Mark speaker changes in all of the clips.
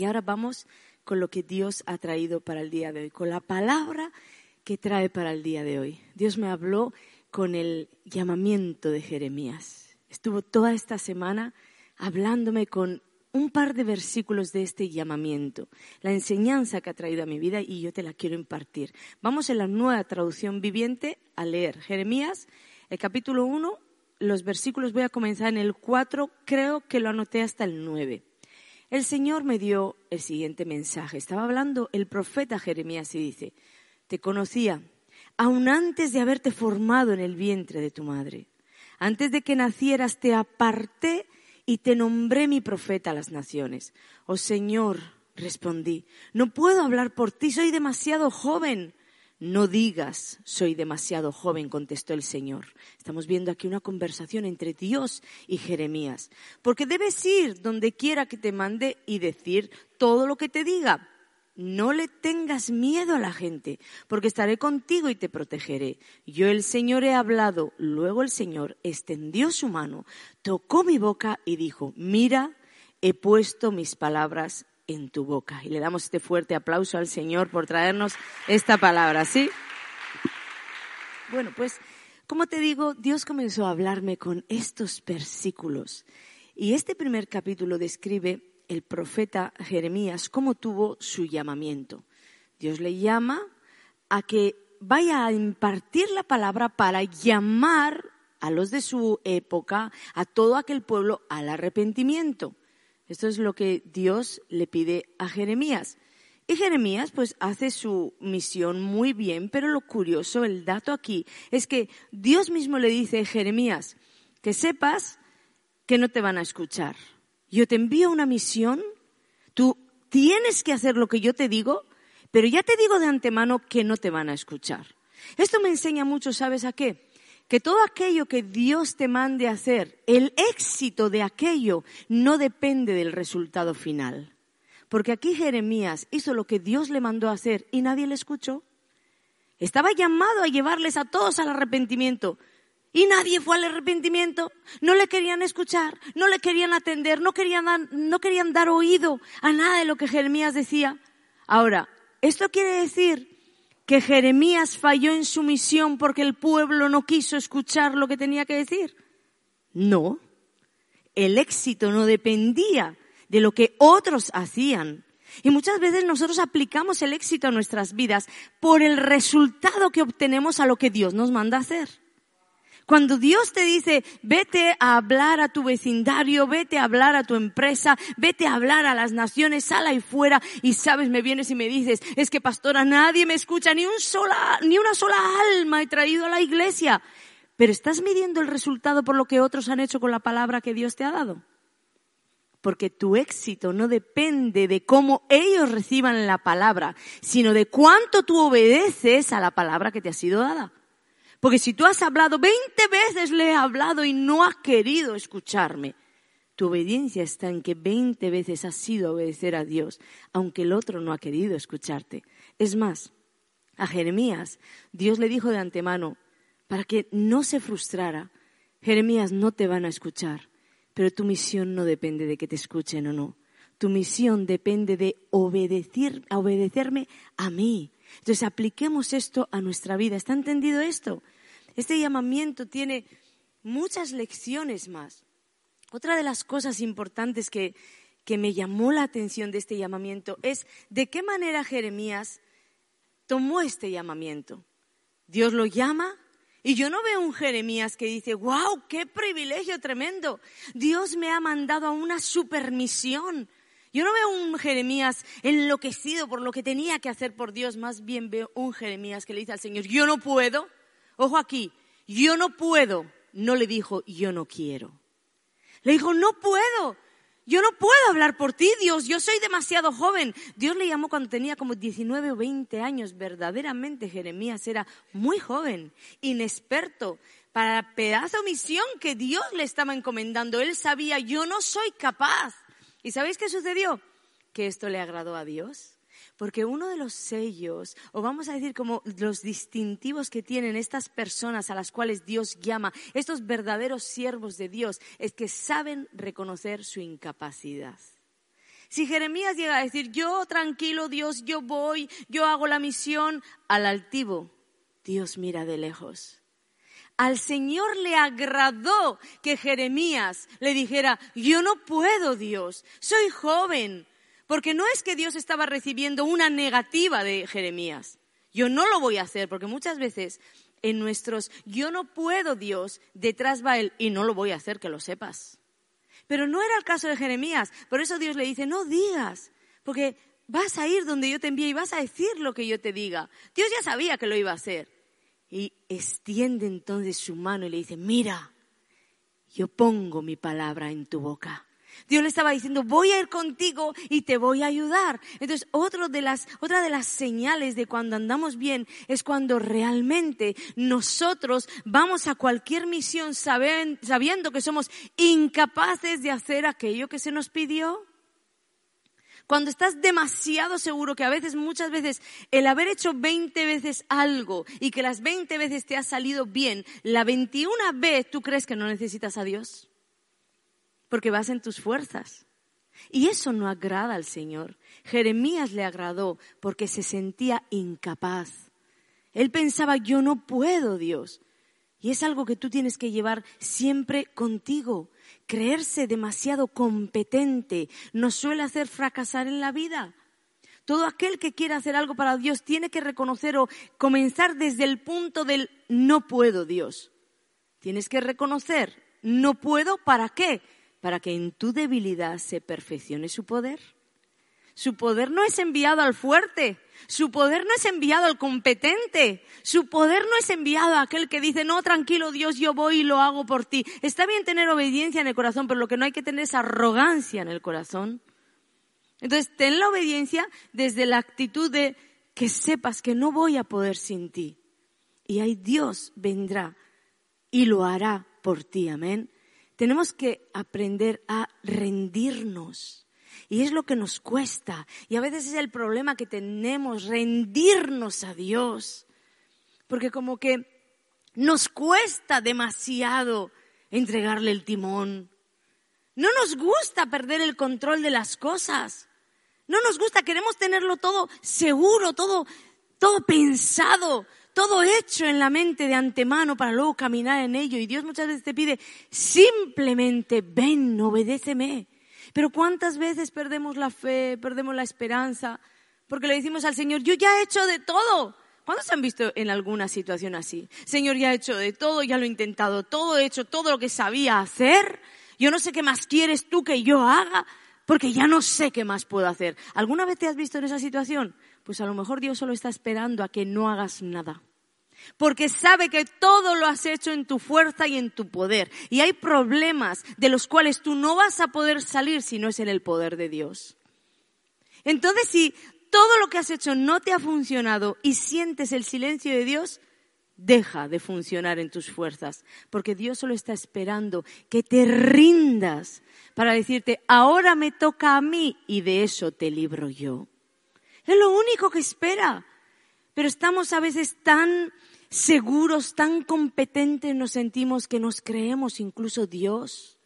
Speaker 1: Y ahora vamos con lo que Dios ha traído para el día de hoy, con la palabra que trae para el día de hoy. Dios me habló con el llamamiento de Jeremías. Estuvo toda esta semana hablándome con un par de versículos de este llamamiento, la enseñanza que ha traído a mi vida y yo te la quiero impartir. Vamos en la nueva traducción viviente a leer Jeremías, el capítulo 1, los versículos voy a comenzar en el 4, creo que lo anoté hasta el 9 el Señor me dio el siguiente mensaje. Estaba hablando el profeta Jeremías y dice, te conocía aun antes de haberte formado en el vientre de tu madre. Antes de que nacieras te aparté y te nombré mi profeta a las naciones. Oh Señor, respondí, no puedo hablar por ti, soy demasiado joven. No digas, soy demasiado joven, contestó el Señor. Estamos viendo aquí una conversación entre Dios y Jeremías. Porque debes ir donde quiera que te mande y decir todo lo que te diga. No le tengas miedo a la gente, porque estaré contigo y te protegeré. Yo el Señor he hablado. Luego el Señor extendió su mano, tocó mi boca y dijo, mira, he puesto mis palabras en tu boca. Y le damos este fuerte aplauso al Señor por traernos esta palabra, ¿sí? Bueno, pues, como te digo, Dios comenzó a hablarme con estos versículos. Y este primer capítulo describe el profeta Jeremías cómo tuvo su llamamiento. Dios le llama a que vaya a impartir la palabra para llamar a los de su época, a todo aquel pueblo, al arrepentimiento. Esto es lo que Dios le pide a Jeremías. Y Jeremías pues hace su misión muy bien, pero lo curioso, el dato aquí, es que Dios mismo le dice, Jeremías, que sepas que no te van a escuchar. Yo te envío una misión, tú tienes que hacer lo que yo te digo, pero ya te digo de antemano que no te van a escuchar. Esto me enseña mucho, ¿sabes a qué? Que todo aquello que Dios te mande hacer, el éxito de aquello no depende del resultado final. Porque aquí Jeremías hizo lo que Dios le mandó hacer y nadie le escuchó. Estaba llamado a llevarles a todos al arrepentimiento. Y nadie fue al arrepentimiento. No le querían escuchar, no le querían atender, no querían dar, no querían dar oído a nada de lo que Jeremías decía. Ahora, esto quiere decir que Jeremías falló en su misión porque el pueblo no quiso escuchar lo que tenía que decir. No, el éxito no dependía de lo que otros hacían. Y muchas veces nosotros aplicamos el éxito a nuestras vidas por el resultado que obtenemos a lo que Dios nos manda hacer. Cuando Dios te dice, vete a hablar a tu vecindario, vete a hablar a tu empresa, vete a hablar a las naciones, sal ahí fuera y sabes, me vienes y me dices, es que pastora, nadie me escucha, ni, un sola, ni una sola alma he traído a la iglesia. Pero estás midiendo el resultado por lo que otros han hecho con la palabra que Dios te ha dado. Porque tu éxito no depende de cómo ellos reciban la palabra, sino de cuánto tú obedeces a la palabra que te ha sido dada. Porque si tú has hablado, 20 veces le he hablado y no has querido escucharme, tu obediencia está en que 20 veces has sido obedecer a Dios, aunque el otro no ha querido escucharte. Es más, a Jeremías Dios le dijo de antemano, para que no se frustrara, Jeremías no te van a escuchar, pero tu misión no depende de que te escuchen o no. Tu misión depende de obedecer, obedecerme a mí. Entonces apliquemos esto a nuestra vida. ¿Está entendido esto? Este llamamiento tiene muchas lecciones más. Otra de las cosas importantes que, que me llamó la atención de este llamamiento es de qué manera Jeremías tomó este llamamiento. Dios lo llama y yo no veo un Jeremías que dice, wow, qué privilegio tremendo. Dios me ha mandado a una supermisión. Yo no veo un Jeremías enloquecido por lo que tenía que hacer por Dios, más bien veo un Jeremías que le dice al Señor, yo no puedo. Ojo aquí, yo no puedo. No le dijo, yo no quiero. Le dijo, no puedo. Yo no puedo hablar por ti, Dios, yo soy demasiado joven. Dios le llamó cuando tenía como 19 o 20 años. Verdaderamente Jeremías era muy joven, inexperto para la pedazo misión que Dios le estaba encomendando. Él sabía, yo no soy capaz. ¿Y sabéis qué sucedió? Que esto le agradó a Dios. Porque uno de los sellos, o vamos a decir como los distintivos que tienen estas personas a las cuales Dios llama, estos verdaderos siervos de Dios, es que saben reconocer su incapacidad. Si Jeremías llega a decir, yo tranquilo Dios, yo voy, yo hago la misión, al altivo, Dios mira de lejos. Al Señor le agradó que Jeremías le dijera, yo no puedo Dios, soy joven, porque no es que Dios estaba recibiendo una negativa de Jeremías. Yo no lo voy a hacer, porque muchas veces en nuestros yo no puedo Dios, detrás va Él y no lo voy a hacer, que lo sepas. Pero no era el caso de Jeremías. Por eso Dios le dice, no digas, porque vas a ir donde yo te envíe y vas a decir lo que yo te diga. Dios ya sabía que lo iba a hacer. Y extiende entonces su mano y le dice, mira, yo pongo mi palabra en tu boca. Dios le estaba diciendo, voy a ir contigo y te voy a ayudar. Entonces, otra de las señales de cuando andamos bien es cuando realmente nosotros vamos a cualquier misión sabiendo que somos incapaces de hacer aquello que se nos pidió. Cuando estás demasiado seguro que a veces, muchas veces, el haber hecho 20 veces algo y que las 20 veces te ha salido bien, la 21 vez tú crees que no necesitas a Dios porque vas en tus fuerzas. Y eso no agrada al Señor. Jeremías le agradó porque se sentía incapaz. Él pensaba, yo no puedo, Dios. Y es algo que tú tienes que llevar siempre contigo. Creerse demasiado competente nos suele hacer fracasar en la vida. Todo aquel que quiera hacer algo para Dios tiene que reconocer o comenzar desde el punto del no puedo, Dios. Tienes que reconocer, no puedo, ¿para qué? para que en tu debilidad se perfeccione su poder. Su poder no es enviado al fuerte, su poder no es enviado al competente, su poder no es enviado a aquel que dice, no, tranquilo Dios, yo voy y lo hago por ti. Está bien tener obediencia en el corazón, pero lo que no hay que tener es arrogancia en el corazón. Entonces, ten la obediencia desde la actitud de que sepas que no voy a poder sin ti. Y ahí Dios vendrá y lo hará por ti, amén. Tenemos que aprender a rendirnos. Y es lo que nos cuesta. Y a veces es el problema que tenemos, rendirnos a Dios. Porque como que nos cuesta demasiado entregarle el timón. No nos gusta perder el control de las cosas. No nos gusta, queremos tenerlo todo seguro, todo, todo pensado, todo hecho en la mente de antemano para luego caminar en ello. Y Dios muchas veces te pide, simplemente ven, obedéceme. Pero ¿cuántas veces perdemos la fe, perdemos la esperanza? Porque le decimos al Señor, yo ya he hecho de todo. ¿Cuántos se han visto en alguna situación así? Señor, ya he hecho de todo, ya lo he intentado todo, he hecho todo lo que sabía hacer. Yo no sé qué más quieres tú que yo haga, porque ya no sé qué más puedo hacer. ¿Alguna vez te has visto en esa situación? pues a lo mejor Dios solo está esperando a que no hagas nada. Porque sabe que todo lo has hecho en tu fuerza y en tu poder. Y hay problemas de los cuales tú no vas a poder salir si no es en el poder de Dios. Entonces, si todo lo que has hecho no te ha funcionado y sientes el silencio de Dios, deja de funcionar en tus fuerzas, porque Dios solo está esperando que te rindas para decirte, ahora me toca a mí y de eso te libro yo. Es lo único que espera. Pero estamos a veces tan seguros, tan competentes nos sentimos que nos creemos incluso Dios.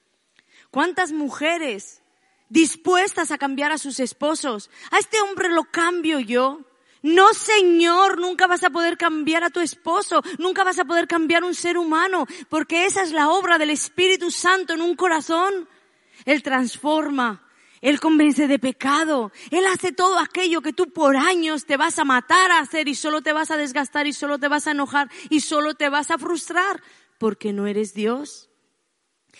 Speaker 1: ¿Cuántas mujeres dispuestas a cambiar a sus esposos? A este hombre lo cambio yo. No, Señor, nunca vas a poder cambiar a tu esposo, nunca vas a poder cambiar un ser humano, porque esa es la obra del Espíritu Santo en un corazón. Él transforma, él convence de pecado. Él hace todo aquello que tú por años te vas a matar a hacer y solo te vas a desgastar y solo te vas a enojar y solo te vas a frustrar porque no eres Dios.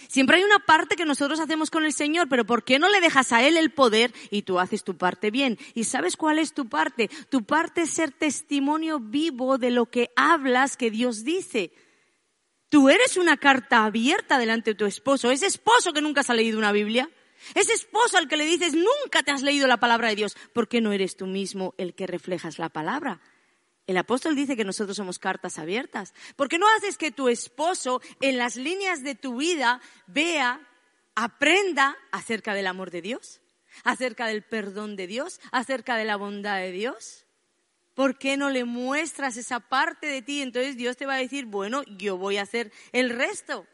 Speaker 1: Siempre hay una parte que nosotros hacemos con el Señor, pero ¿por qué no le dejas a Él el poder y tú haces tu parte bien? ¿Y sabes cuál es tu parte? Tu parte es ser testimonio vivo de lo que hablas que Dios dice. Tú eres una carta abierta delante de tu esposo, ese esposo que nunca se ha leído una Biblia Ese esposo al que le dices, nunca te has leído la palabra de Dios, ¿por qué no eres tú mismo el que reflejas la palabra? El apóstol dice que nosotros somos cartas abiertas. ¿Por qué no haces que tu esposo en las líneas de tu vida vea, aprenda acerca del amor de Dios, acerca del perdón de Dios, acerca de la bondad de Dios? ¿Por qué no le muestras esa parte de ti? Entonces Dios te va a decir, bueno, yo voy a hacer el resto.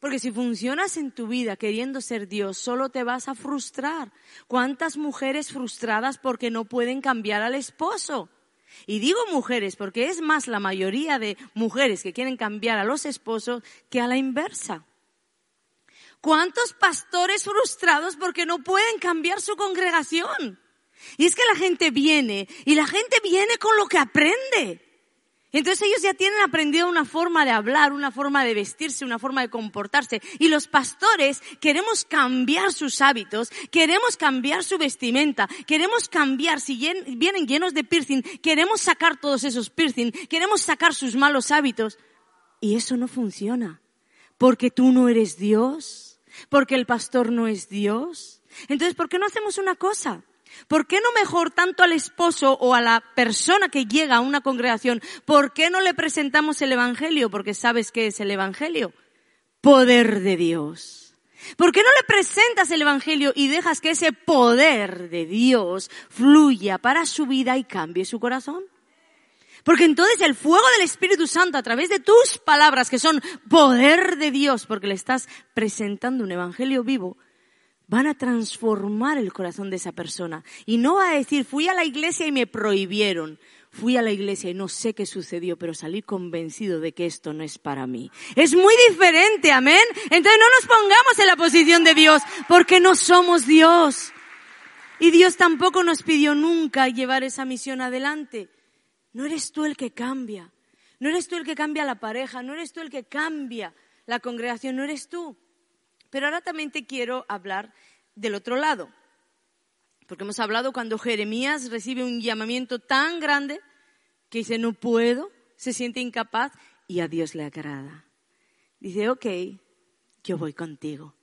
Speaker 1: Porque si funcionas en tu vida queriendo ser Dios, solo te vas a frustrar. ¿Cuántas mujeres frustradas porque no pueden cambiar al esposo? Y digo mujeres porque es más la mayoría de mujeres que quieren cambiar a los esposos que a la inversa. ¿Cuántos pastores frustrados porque no pueden cambiar su congregación? Y es que la gente viene y la gente viene con lo que aprende. Entonces ellos ya tienen aprendido una forma de hablar, una forma de vestirse, una forma de comportarse. Y los pastores queremos cambiar sus hábitos, queremos cambiar su vestimenta, queremos cambiar, si vienen llenos de piercing, queremos sacar todos esos piercing, queremos sacar sus malos hábitos. Y eso no funciona. Porque tú no eres Dios, porque el pastor no es Dios. Entonces, ¿por qué no hacemos una cosa? ¿Por qué no mejor tanto al esposo o a la persona que llega a una congregación? ¿Por qué no le presentamos el Evangelio? Porque sabes qué es el Evangelio. Poder de Dios. ¿Por qué no le presentas el Evangelio y dejas que ese poder de Dios fluya para su vida y cambie su corazón? Porque entonces el fuego del Espíritu Santo a través de tus palabras, que son poder de Dios, porque le estás presentando un Evangelio vivo, van a transformar el corazón de esa persona. Y no va a decir, fui a la iglesia y me prohibieron. Fui a la iglesia y no sé qué sucedió, pero salí convencido de que esto no es para mí. Es muy diferente, amén. Entonces no nos pongamos en la posición de Dios, porque no somos Dios. Y Dios tampoco nos pidió nunca llevar esa misión adelante. No eres tú el que cambia. No eres tú el que cambia la pareja. No eres tú el que cambia la congregación. No eres tú. Pero ahora también te quiero hablar del otro lado. Porque hemos hablado cuando Jeremías recibe un llamamiento tan grande que dice, no puedo, se siente incapaz y a Dios le agrada. Dice, ok, yo voy contigo.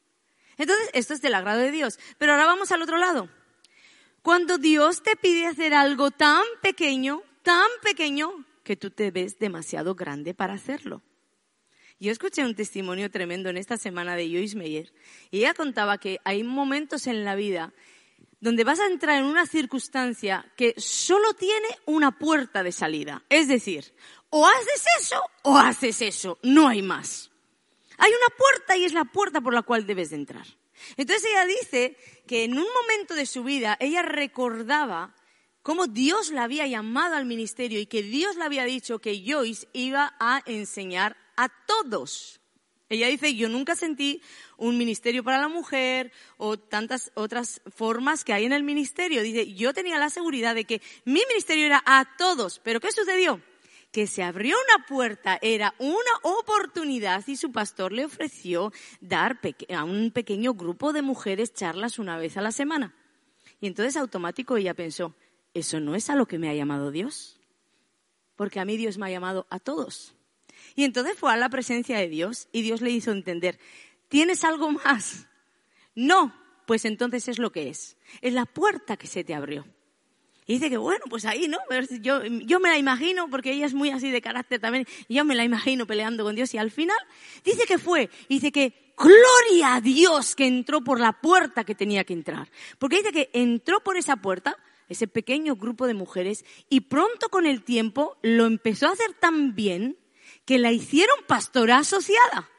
Speaker 1: Entonces, esto es del agrado de Dios. Pero ahora vamos al otro lado. Cuando Dios te pide hacer algo tan pequeño, tan pequeño, que tú te ves demasiado grande para hacerlo. Yo escuché un testimonio tremendo en esta semana de Joyce Meyer y ella contaba que hay momentos en la vida donde vas a entrar en una circunstancia que solo tiene una puerta de salida. Es decir, o haces eso o haces eso, no hay más. Hay una puerta y es la puerta por la cual debes de entrar. Entonces ella dice que en un momento de su vida ella recordaba cómo Dios la había llamado al ministerio y que Dios le había dicho que Joyce iba a enseñar a todos. Ella dice, yo nunca sentí un ministerio para la mujer o tantas otras formas que hay en el ministerio. Dice, yo tenía la seguridad de que mi ministerio era a todos. Pero ¿qué sucedió? Que se abrió una puerta, era una oportunidad y su pastor le ofreció dar a un pequeño grupo de mujeres charlas una vez a la semana. Y entonces automático ella pensó, eso no es a lo que me ha llamado Dios, porque a mí Dios me ha llamado a todos. Y entonces fue a la presencia de Dios y Dios le hizo entender, ¿tienes algo más? No, pues entonces es lo que es. Es la puerta que se te abrió. Y dice que bueno, pues ahí, ¿no? Yo, yo me la imagino, porque ella es muy así de carácter también, yo me la imagino peleando con Dios y al final dice que fue, dice que gloria a Dios que entró por la puerta que tenía que entrar. Porque dice que entró por esa puerta, ese pequeño grupo de mujeres, y pronto con el tiempo lo empezó a hacer tan bien que la hicieron pastora asociada.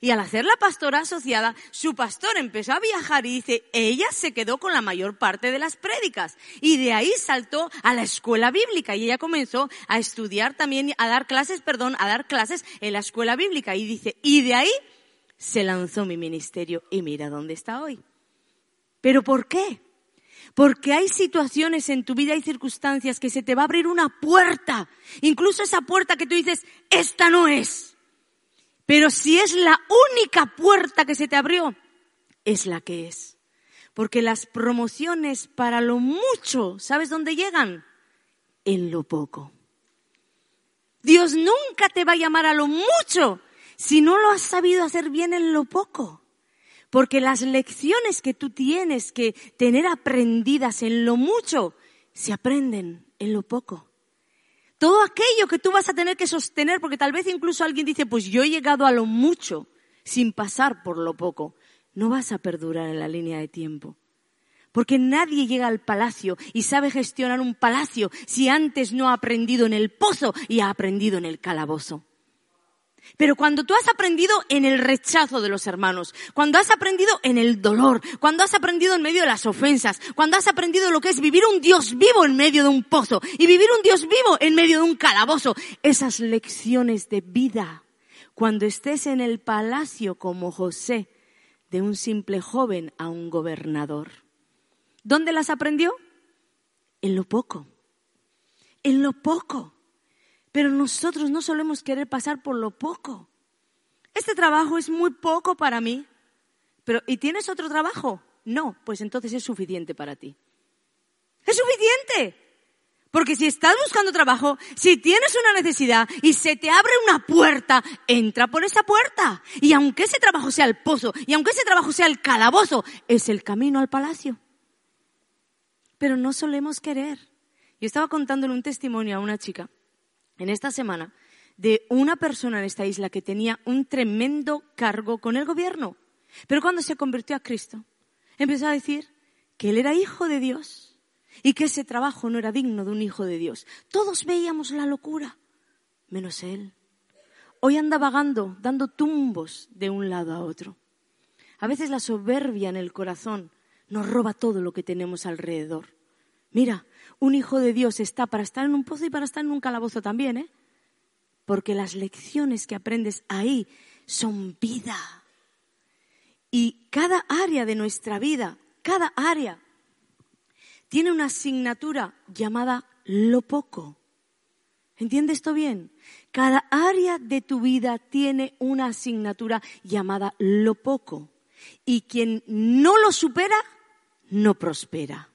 Speaker 1: Y al hacer la pastora asociada, su pastor empezó a viajar y dice, ella se quedó con la mayor parte de las prédicas. Y de ahí saltó a la escuela bíblica y ella comenzó a estudiar también, a dar clases, perdón, a dar clases en la escuela bíblica. Y dice, y de ahí se lanzó mi ministerio y mira dónde está hoy. ¿Pero por qué? Porque hay situaciones en tu vida y circunstancias que se te va a abrir una puerta. Incluso esa puerta que tú dices, esta no es. Pero si es la única puerta que se te abrió, es la que es. Porque las promociones para lo mucho, ¿sabes dónde llegan? En lo poco. Dios nunca te va a llamar a lo mucho si no lo has sabido hacer bien en lo poco. Porque las lecciones que tú tienes que tener aprendidas en lo mucho, se aprenden en lo poco. Todo aquello que tú vas a tener que sostener, porque tal vez incluso alguien dice, pues yo he llegado a lo mucho sin pasar por lo poco, no vas a perdurar en la línea de tiempo. Porque nadie llega al palacio y sabe gestionar un palacio si antes no ha aprendido en el pozo y ha aprendido en el calabozo. Pero cuando tú has aprendido en el rechazo de los hermanos, cuando has aprendido en el dolor, cuando has aprendido en medio de las ofensas, cuando has aprendido lo que es vivir un Dios vivo en medio de un pozo y vivir un Dios vivo en medio de un calabozo, esas lecciones de vida, cuando estés en el palacio como José, de un simple joven a un gobernador. ¿Dónde las aprendió? En lo poco. En lo poco. Pero nosotros no solemos querer pasar por lo poco. Este trabajo es muy poco para mí. Pero, ¿y tienes otro trabajo? No, pues entonces es suficiente para ti. Es suficiente. Porque si estás buscando trabajo, si tienes una necesidad y se te abre una puerta, entra por esa puerta. Y aunque ese trabajo sea el pozo, y aunque ese trabajo sea el calabozo, es el camino al palacio. Pero no solemos querer. Yo estaba contándole un testimonio a una chica en esta semana de una persona en esta isla que tenía un tremendo cargo con el gobierno. Pero cuando se convirtió a Cristo, empezó a decir que él era hijo de Dios y que ese trabajo no era digno de un hijo de Dios. Todos veíamos la locura, menos él. Hoy anda vagando, dando tumbos de un lado a otro. A veces la soberbia en el corazón nos roba todo lo que tenemos alrededor. Mira, un hijo de Dios está para estar en un pozo y para estar en un calabozo también, ¿eh? Porque las lecciones que aprendes ahí son vida. Y cada área de nuestra vida, cada área, tiene una asignatura llamada lo poco. ¿Entiendes esto bien? Cada área de tu vida tiene una asignatura llamada lo poco. Y quien no lo supera, no prospera.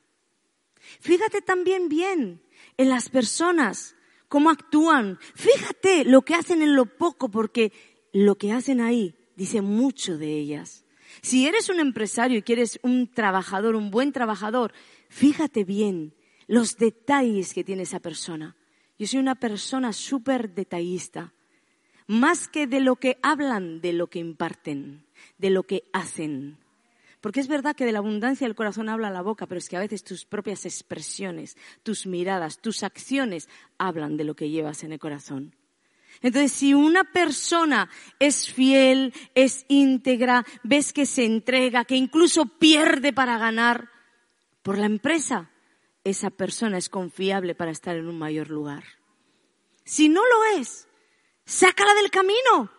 Speaker 1: Fíjate también bien en las personas, cómo actúan. Fíjate lo que hacen en lo poco, porque lo que hacen ahí dice mucho de ellas. Si eres un empresario y quieres un trabajador, un buen trabajador, fíjate bien los detalles que tiene esa persona. Yo soy una persona súper detallista, más que de lo que hablan, de lo que imparten, de lo que hacen. Porque es verdad que de la abundancia del corazón habla la boca, pero es que a veces tus propias expresiones, tus miradas, tus acciones hablan de lo que llevas en el corazón. Entonces, si una persona es fiel, es íntegra, ves que se entrega, que incluso pierde para ganar por la empresa, esa persona es confiable para estar en un mayor lugar. Si no lo es, sácala del camino.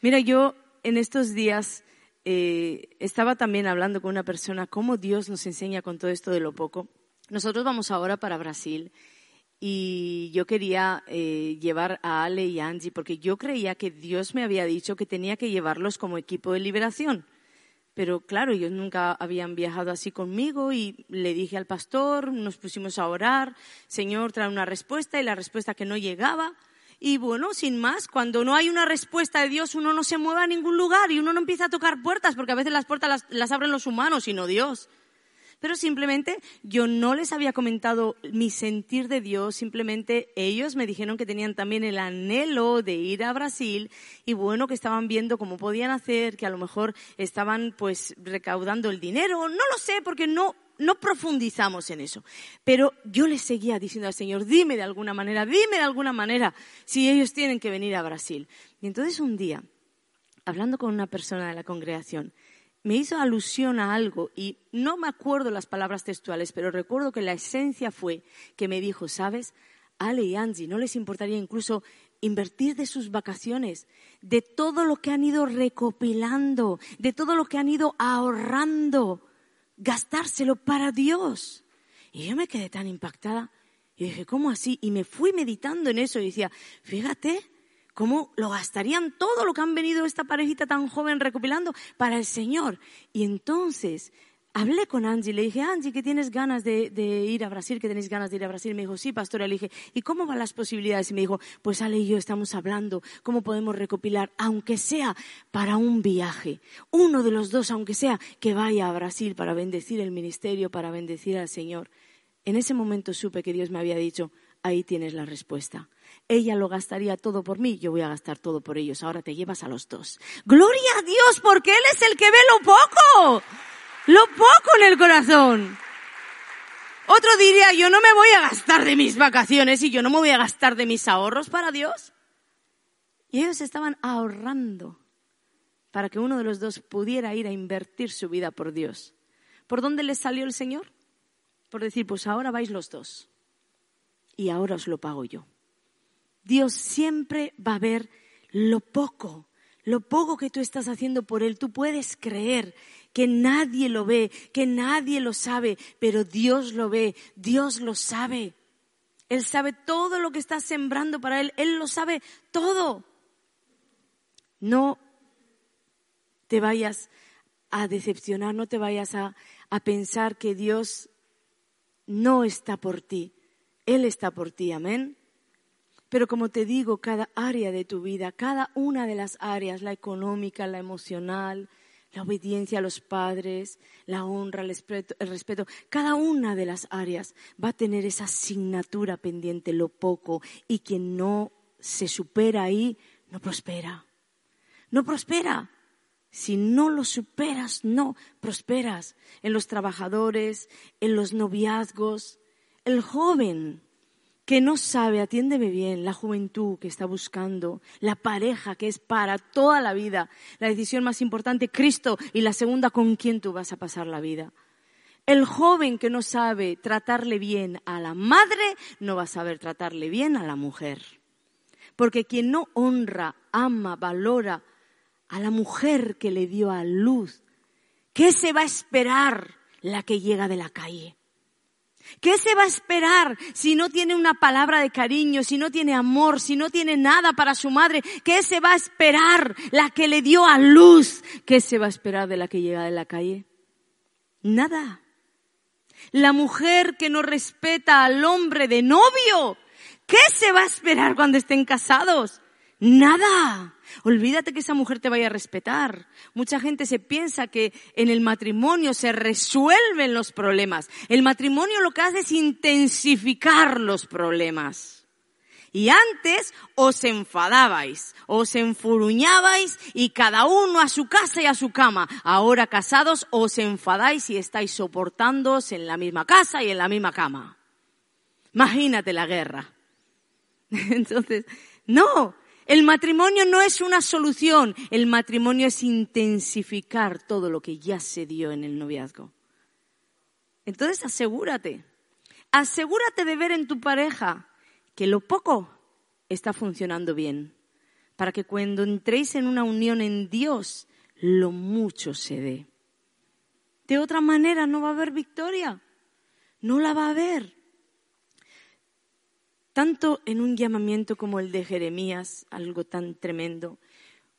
Speaker 1: Mira, yo en estos días eh, estaba también hablando con una persona cómo Dios nos enseña con todo esto de lo poco. Nosotros vamos ahora para Brasil y yo quería eh, llevar a Ale y Angie porque yo creía que Dios me había dicho que tenía que llevarlos como equipo de liberación. Pero claro, ellos nunca habían viajado así conmigo y le dije al pastor, nos pusimos a orar, Señor, trae una respuesta y la respuesta que no llegaba. Y bueno, sin más, cuando no hay una respuesta de Dios, uno no se mueve a ningún lugar y uno no empieza a tocar puertas, porque a veces las puertas las, abren los humanos y no Dios. Pero simplemente yo no les había comentado mi sentir de Dios, simplemente ellos me dijeron que tenían también el anhelo de ir a Brasil y bueno, que estaban viendo cómo podían hacer, que a lo mejor estaban pues recaudando el dinero, no lo sé porque no no profundizamos en eso. Pero yo les seguía diciendo al Señor, dime de alguna manera, dime de alguna manera si ellos tienen que venir a Brasil. Y entonces un día, hablando con una persona de la congregación, me hizo alusión a algo y no me acuerdo las palabras textuales, pero recuerdo que la esencia fue que me dijo, ¿sabes? Ale y Angie, ¿no les importaría incluso invertir de sus vacaciones, de todo lo que han ido recopilando, de todo lo que han ido ahorrando? Gastárselo para Dios. Y yo me quedé tan impactada. Y dije, ¿cómo así? Y me fui meditando en eso y decía, fíjate cómo lo gastarían todo lo que han venido esta parejita tan joven recopilando para el Señor. Y entonces hablé con Angie, le dije, Angie, que tienes ganas de, ir a Brasil, que tenéis ganas de ir a Brasil. Me dijo, sí, pastora. Le dije, ¿y cómo van las posibilidades? Y me dijo, pues Ale y yo estamos hablando cómo podemos recopilar, aunque sea para un viaje. Uno de los dos, aunque sea que vaya a Brasil para bendecir el ministerio, para bendecir al Señor. En ese momento supe que Dios me había dicho, ahí tienes la respuesta. Ella lo gastaría todo por mí, yo voy a gastar todo por ellos. Ahora te llevas a los dos. Gloria a Dios, porque Él es el que ve lo poco lo poco en el corazón. Otro diría, yo no me voy a gastar de mis vacaciones y yo no me voy a gastar de mis ahorros para Dios. Y ellos estaban ahorrando para que uno de los dos pudiera ir a invertir su vida por Dios. ¿Por dónde les salió el Señor? Por decir, pues ahora vais los dos y ahora os lo pago yo. Dios siempre va a ver lo poco, lo poco que tú estás haciendo por Él. Tú puedes creer que nadie lo ve, que nadie lo sabe, pero Dios lo ve, Dios lo sabe. Él sabe todo lo que estás sembrando para Él, Él lo sabe todo. No te vayas a decepcionar, no te vayas a, a pensar que Dios no está por ti, Él está por ti, amén. Pero como te digo, cada área de tu vida, cada una de las áreas, la económica, la emocional, la obediencia a los padres, la honra, el respeto, cada una de las áreas va a tener esa asignatura pendiente, lo poco, y quien no se supera ahí, no prospera. No prospera. Si no lo superas, no prosperas. En los trabajadores, en los noviazgos, el joven que no sabe, atiéndeme bien, la juventud que está buscando, la pareja que es para toda la vida, la decisión más importante, Cristo, y la segunda, con quién tú vas a pasar la vida. El joven que no sabe tratarle bien a la madre, no va a saber tratarle bien a la mujer. Porque quien no honra, ama, valora a la mujer que le dio a luz, ¿qué se va a esperar la que llega de la calle? ¿Qué se va a esperar si no tiene una palabra de cariño, si no tiene amor, si no tiene nada para su madre? ¿Qué se va a esperar la que le dio a luz? ¿Qué se va a esperar de la que llega de la calle? Nada. La mujer que no respeta al hombre de novio, ¿qué se va a esperar cuando estén casados? Nada. Olvídate que esa mujer te vaya a respetar. Mucha gente se piensa que en el matrimonio se resuelven los problemas. El matrimonio lo que hace es intensificar los problemas. Y antes os enfadabais, os enfuruñabais y cada uno a su casa y a su cama. Ahora casados os enfadáis y estáis soportándoos en la misma casa y en la misma cama. Imagínate la guerra. Entonces, no, el matrimonio no es una solución, el matrimonio es intensificar todo lo que ya se dio en el noviazgo. Entonces asegúrate, asegúrate de ver en tu pareja que lo poco está funcionando bien, para que cuando entréis en una unión en Dios, lo mucho se dé. De otra manera no va a haber victoria, no la va a haber tanto en un llamamiento como el de Jeremías, algo tan tremendo,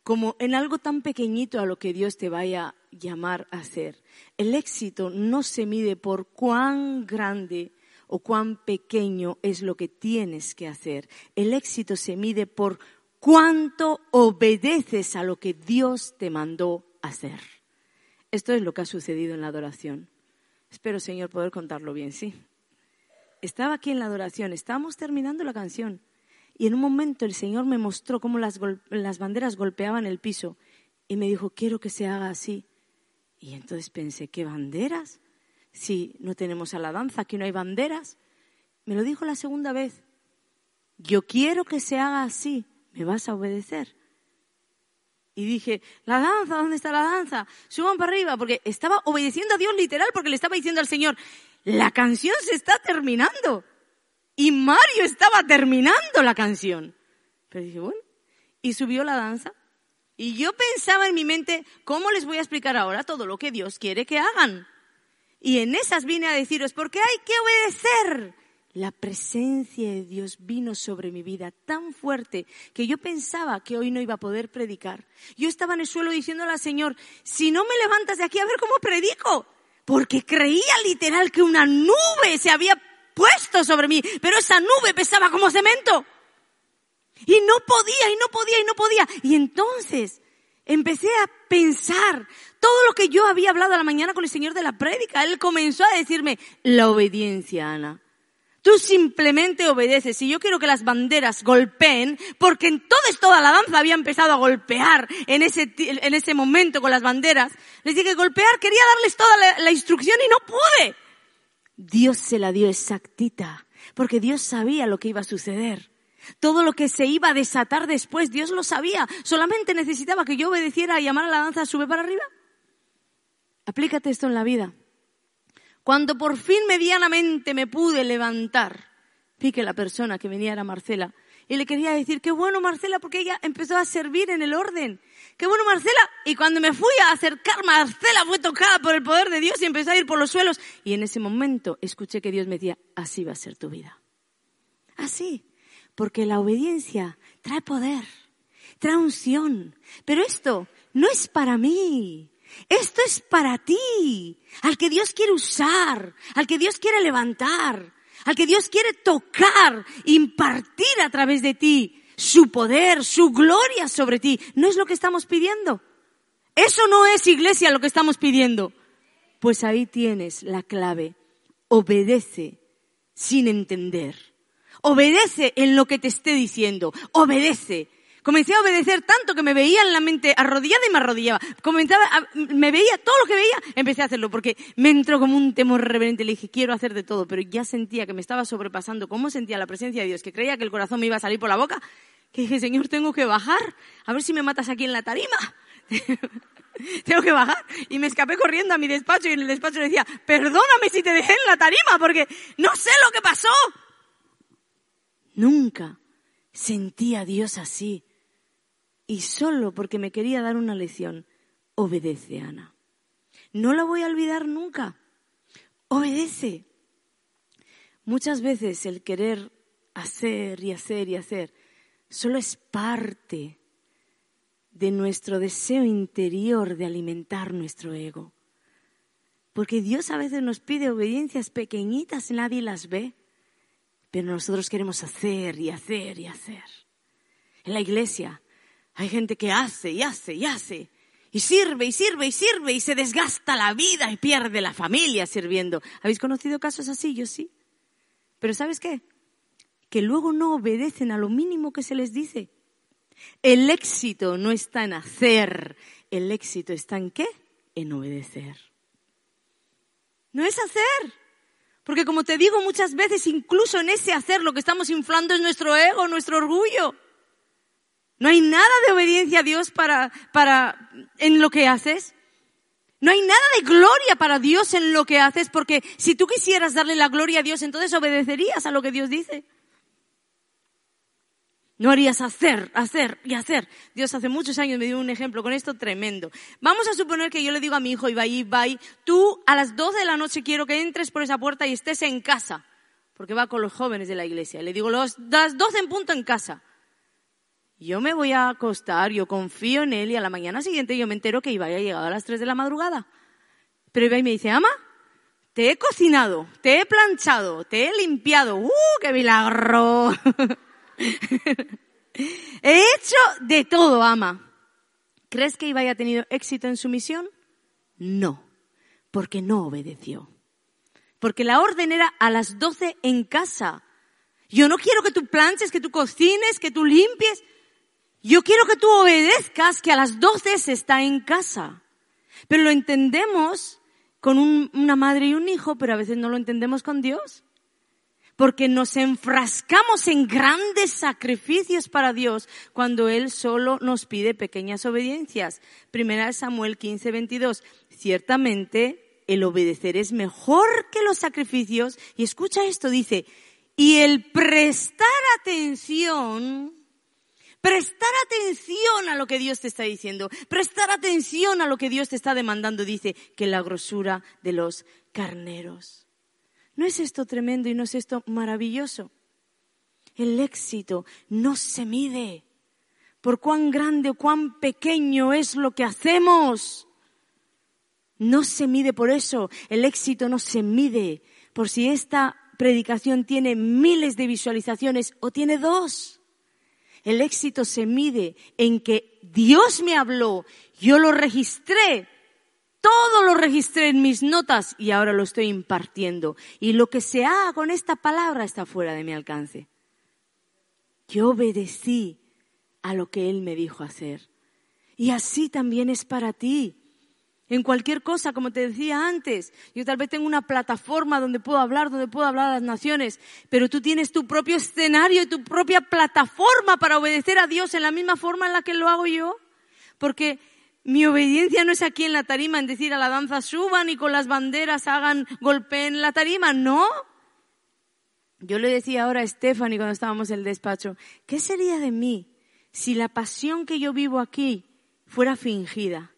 Speaker 1: como en algo tan pequeñito a lo que Dios te vaya a llamar a hacer. El éxito no se mide por cuán grande o cuán pequeño es lo que tienes que hacer. El éxito se mide por cuánto obedeces a lo que Dios te mandó hacer. Esto es lo que ha sucedido en la adoración. Espero, Señor, poder contarlo bien, ¿sí? Estaba aquí en la adoración, estábamos terminando la canción y en un momento el Señor me mostró cómo las, banderas golpeaban el piso y me dijo, quiero que se haga así. Y entonces pensé, ¿qué banderas? Si no tenemos a la danza, aquí no hay banderas. Me lo dijo la segunda vez. Yo quiero que se haga así. ¿Me vas a obedecer? Y dije, la danza, ¿dónde está la danza? Suban para arriba, porque estaba obedeciendo a Dios literal, porque le estaba diciendo al Señor, la canción se está terminando. Y Mario estaba terminando la canción. Pero dije, bueno, y subió la danza. Y yo pensaba en mi mente, ¿cómo les voy a explicar ahora todo lo que Dios quiere que hagan? Y en esas vine a deciros, porque hay que obedecer. La presencia de Dios vino sobre mi vida tan fuerte que yo pensaba que hoy no iba a poder predicar. Yo estaba en el suelo diciéndole al Señor, si no me levantas de aquí a ver cómo predico, porque creía literal que una nube se había puesto sobre mí, pero esa nube pesaba como cemento. Y no podía, y no podía, y no podía. Y entonces empecé a pensar todo lo que yo había hablado a la mañana con el Señor de la prédica. Él comenzó a decirme, la obediencia, Ana. Tú simplemente obedeces. Y yo quiero que las banderas golpeen, porque entonces toda la danza había empezado a golpear en ese, en ese momento con las banderas. Les dije, golpear, quería darles toda la, instrucción y no pude. Dios se la dio exactita, porque Dios sabía lo que iba a suceder. Todo lo que se iba a desatar después, Dios lo sabía. Solamente necesitaba que yo obedeciera y llamar a la danza sube para arriba. Aplícate esto en la vida. Cuando por fin medianamente me pude levantar, vi que la persona que venía era Marcela. Y le quería decir, qué bueno Marcela, porque ella empezó a servir en el orden. Qué bueno Marcela. Y cuando me fui a acercar, Marcela fue tocada por el poder de Dios y empezó a ir por los suelos. Y en ese momento escuché que Dios me decía, así va a ser tu vida. Así. Porque la obediencia trae poder, trae unción. Pero esto no es para mí. Esto es para ti, al que Dios quiere usar, al que Dios quiere levantar, al que Dios quiere tocar, impartir a través de ti su poder, su gloria sobre ti. ¿No es lo que estamos pidiendo? Eso no es iglesia lo que estamos pidiendo. Pues ahí tienes la clave. Obedece sin entender. Obedece en lo que te esté diciendo. Obedece. Comencé a obedecer tanto que me veía en la mente arrodillada y me arrodillaba. Comenzaba, me veía todo lo que veía, empecé a hacerlo porque me entró como un temor reverente. Le dije, quiero hacer de todo, pero ya sentía que me estaba sobrepasando. ¿Cómo sentía la presencia de Dios? Que creía que el corazón me iba a salir por la boca. Que dije, Señor, tengo que bajar. A ver si me matas aquí en la tarima. tengo que bajar. Y me escapé corriendo a mi despacho y en el despacho le decía, perdóname si te dejé en la tarima porque no sé lo que pasó. Nunca sentí a Dios así y solo porque me quería dar una lección, obedece, Ana. No la voy a olvidar nunca. Obedece. Muchas veces el querer hacer y hacer y hacer solo es parte de nuestro deseo interior de alimentar nuestro ego. Porque Dios a veces nos pide obediencias pequeñitas nadie las ve, pero nosotros queremos hacer y hacer y hacer. En la iglesia hay gente que hace y hace y hace. Y sirve y sirve y sirve y se desgasta la vida y pierde la familia sirviendo. ¿Habéis conocido casos así? Yo sí. Pero ¿sabes qué? Que luego no obedecen a lo mínimo que se les dice. El éxito no está en hacer, el éxito está en qué? En obedecer. No es hacer. Porque como te digo muchas veces, incluso en ese hacer lo que estamos inflando es nuestro ego, nuestro orgullo. No hay nada de obediencia a Dios para, para, en lo que haces. No hay nada de gloria para Dios en lo que haces, porque si tú quisieras darle la gloria a Dios, entonces obedecerías a lo que Dios dice. No harías hacer, hacer y hacer. Dios hace muchos años me dio un ejemplo con esto tremendo. Vamos a suponer que yo le digo a mi hijo, Ibai, Ibai, tú a las 12 de la noche quiero que entres por esa puerta y estés en casa, porque va con los jóvenes de la iglesia. Le digo, las 12 en punto en casa. Yo me voy a acostar, yo confío en él y a la mañana siguiente yo me entero que Ibai ha llegado a las 3 de la madrugada. Pero Ibai me dice, ama, te he cocinado, te he planchado, te he limpiado. ¡Uh, qué milagro! he hecho de todo, ama. ¿Crees que Ibai ha tenido éxito en su misión? No, porque no obedeció. Porque la orden era a las 12 en casa. Yo no quiero que tú planches, que tú cocines, que tú limpies. Yo quiero que tú obedezcas que a las 12 se está en casa. Pero lo entendemos con una madre y un hijo, pero a veces no lo entendemos con Dios. Porque nos enfrascamos en grandes sacrificios para Dios cuando Él solo nos pide pequeñas obediencias. Primera Samuel 15, 22. Ciertamente el obedecer es mejor que los sacrificios. Y escucha esto, dice, y el prestar atención Prestar atención a lo que Dios te está diciendo. Prestar atención a lo que Dios te está demandando. Dice que la grosura de los carneros. ¿No es esto tremendo y no es esto maravilloso? El éxito no se mide por cuán grande o cuán pequeño es lo que hacemos. No se mide por eso. El éxito no se mide por si esta predicación tiene miles de visualizaciones o tiene dos. El éxito se mide en que Dios me habló, yo lo registré, todo lo registré en mis notas y ahora lo estoy impartiendo. Y lo que se haga con esta palabra está fuera de mi alcance. Yo obedecí a lo que Él me dijo hacer. Y así también es para ti. En cualquier cosa, como te decía antes, yo tal vez tengo una plataforma donde puedo hablar, donde puedo hablar a las naciones, pero tú tienes tu propio escenario y tu propia plataforma para obedecer a Dios en la misma forma en la que lo hago yo. Porque mi obediencia no es aquí en la tarima, en decir a la danza suban y con las banderas hagan golpe en la tarima, no. Yo le decía ahora a Stephanie cuando estábamos en el despacho, ¿qué sería de mí si la pasión que yo vivo aquí fuera fingida?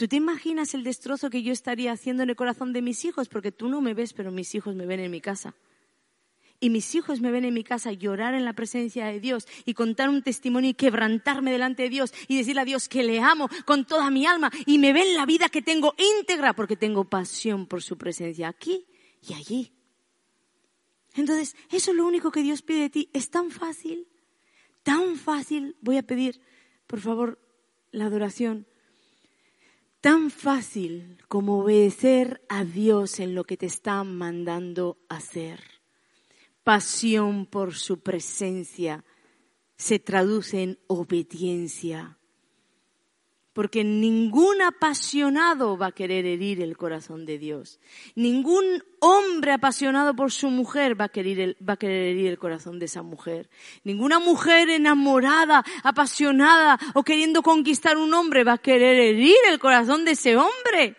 Speaker 1: ¿Tú te imaginas el destrozo que yo estaría haciendo en el corazón de mis hijos? Porque tú no me ves, pero mis hijos me ven en mi casa. Y mis hijos me ven en mi casa llorar en la presencia de Dios y contar un testimonio y quebrantarme delante de Dios y decirle a Dios que le amo con toda mi alma y me ven la vida que tengo íntegra porque tengo pasión por su presencia aquí y allí. Entonces, eso es lo único que Dios pide de ti. Es tan fácil, tan fácil. Voy a pedir, por favor, la adoración tan fácil como obedecer a Dios en lo que te está mandando hacer. Pasión por su presencia se traduce en obediencia porque ningún apasionado va a querer herir el corazón de Dios. Ningún hombre apasionado por su mujer va a, querer, herir el corazón de esa mujer. Ninguna mujer enamorada, apasionada o queriendo conquistar un hombre va a querer herir el corazón de ese hombre.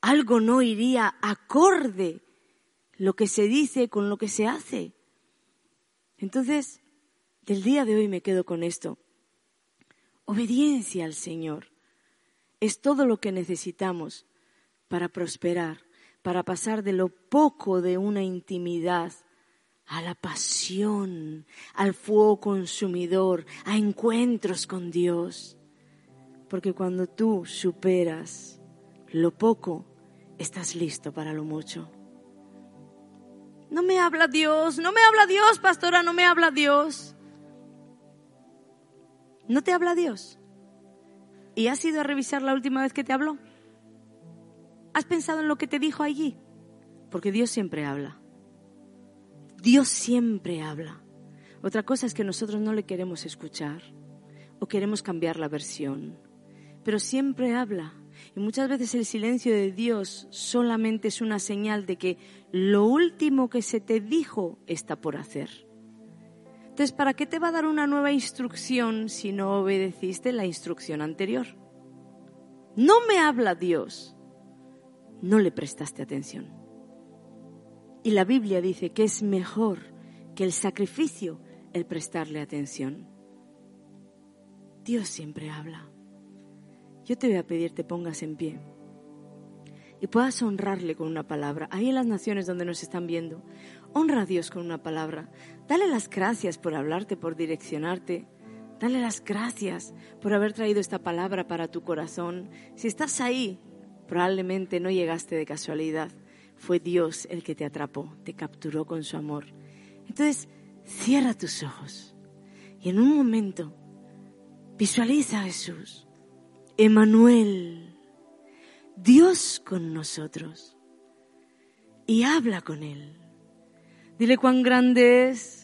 Speaker 1: Algo no iría acorde lo que se dice con lo que se hace. Entonces, del día de hoy me quedo con esto. Obediencia al Señor es todo lo que necesitamos para prosperar, para pasar de lo poco de una intimidad a la pasión, al fuego consumidor, a encuentros con Dios. Porque cuando tú superas lo poco, estás listo para lo mucho. No me habla Dios, no me habla Dios, pastora, no me habla Dios. ¿No te habla Dios? ¿Y has ido a revisar la última vez que te habló? ¿Has pensado en lo que te dijo allí? Porque Dios siempre habla. Dios siempre habla. Otra cosa es que nosotros no le queremos escuchar o queremos cambiar la versión. Pero siempre habla. Y muchas veces el silencio de Dios solamente es una señal de que lo último que se te dijo está por hacer. Entonces, ¿para qué te va a dar una nueva instrucción si no obedeciste la instrucción anterior? No me habla Dios. No le prestaste atención. Y la Biblia dice que es mejor que el sacrificio el prestarle atención. Dios siempre habla. Yo te voy a pedir te pongas en pie y puedas honrarle con una palabra. Ahí en las naciones donde nos están viendo, honra a Dios con una palabra. Dale las gracias por hablarte, por direccionarte. Dale las gracias por haber traído esta palabra para tu corazón. Si estás ahí, probablemente no llegaste de casualidad. Fue Dios el que te atrapó, te capturó con su amor. Entonces, cierra tus ojos y en un momento visualiza a Jesús, Emanuel, Dios con nosotros, y habla con Él. Dile cuán grande es,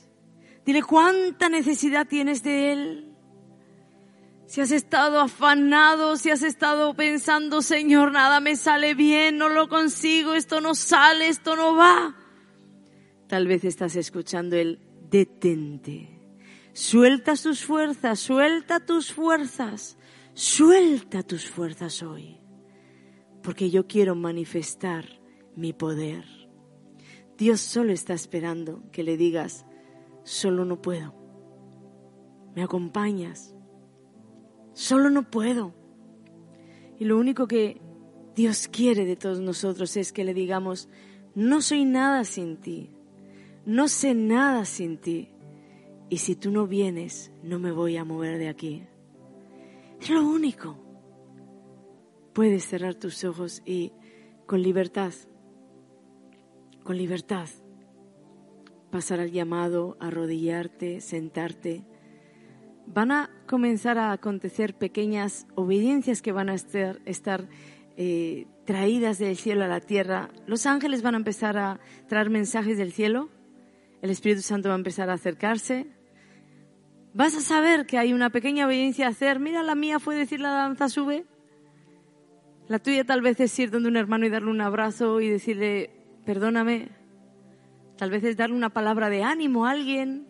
Speaker 1: Dile cuánta necesidad tienes de Él. Si has estado afanado, si has estado pensando, Señor, nada me sale bien, no lo consigo, esto no sale, esto no va. Tal vez estás escuchando el detente. Suelta tus fuerzas, suelta tus fuerzas, suelta tus fuerzas hoy. Porque yo quiero manifestar mi poder. Dios solo está esperando que le digas, solo no puedo. ¿Me acompañas? Solo no puedo. Y lo único que Dios quiere de todos nosotros es que le digamos, no soy nada sin ti, no sé nada sin ti, y si tú no vienes, no me voy a mover de aquí. Es lo único. puedes cerrar tus ojos y con libertad, con libertad, pasar al llamado, arrodillarte, sentarte. Van a comenzar a acontecer pequeñas obediencias que van a estar, eh, traídas del cielo a la tierra. Los ángeles van a empezar a traer mensajes del cielo. El Espíritu Santo va a empezar a acercarse. Vas a saber que hay una pequeña obediencia a hacer. Mira, la mía fue decir la danza sube. La tuya tal vez es ir donde un hermano y darle un abrazo y decirle, perdóname. Tal vez es darle una palabra de ánimo a alguien,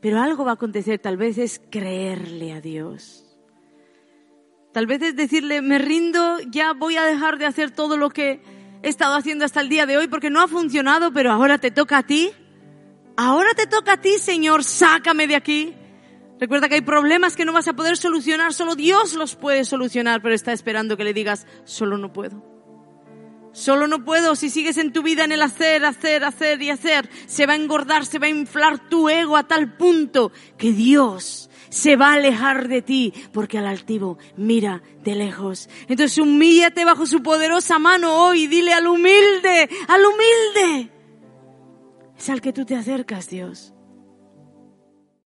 Speaker 1: pero algo va a acontecer. Tal vez es creerle a Dios. Tal vez es decirle, me rindo, ya voy a dejar de hacer todo lo que he estado haciendo hasta el día de hoy porque no ha funcionado, pero ahora te toca a ti. Ahora te toca a ti, Señor, sácame de aquí. Recuerda que hay problemas que no vas a poder solucionar, solo Dios los puede solucionar, pero está esperando que le digas, solo no puedo. Solo no puedo, si sigues en tu vida en el hacer, hacer, hacer y hacer, se va a engordar, se va a inflar tu ego a tal punto que Dios se va a alejar de ti, porque al altivo mira de lejos. Entonces humíllate bajo su poderosa mano hoy dile al humilde, al humilde. Es al que tú te acercas, Dios.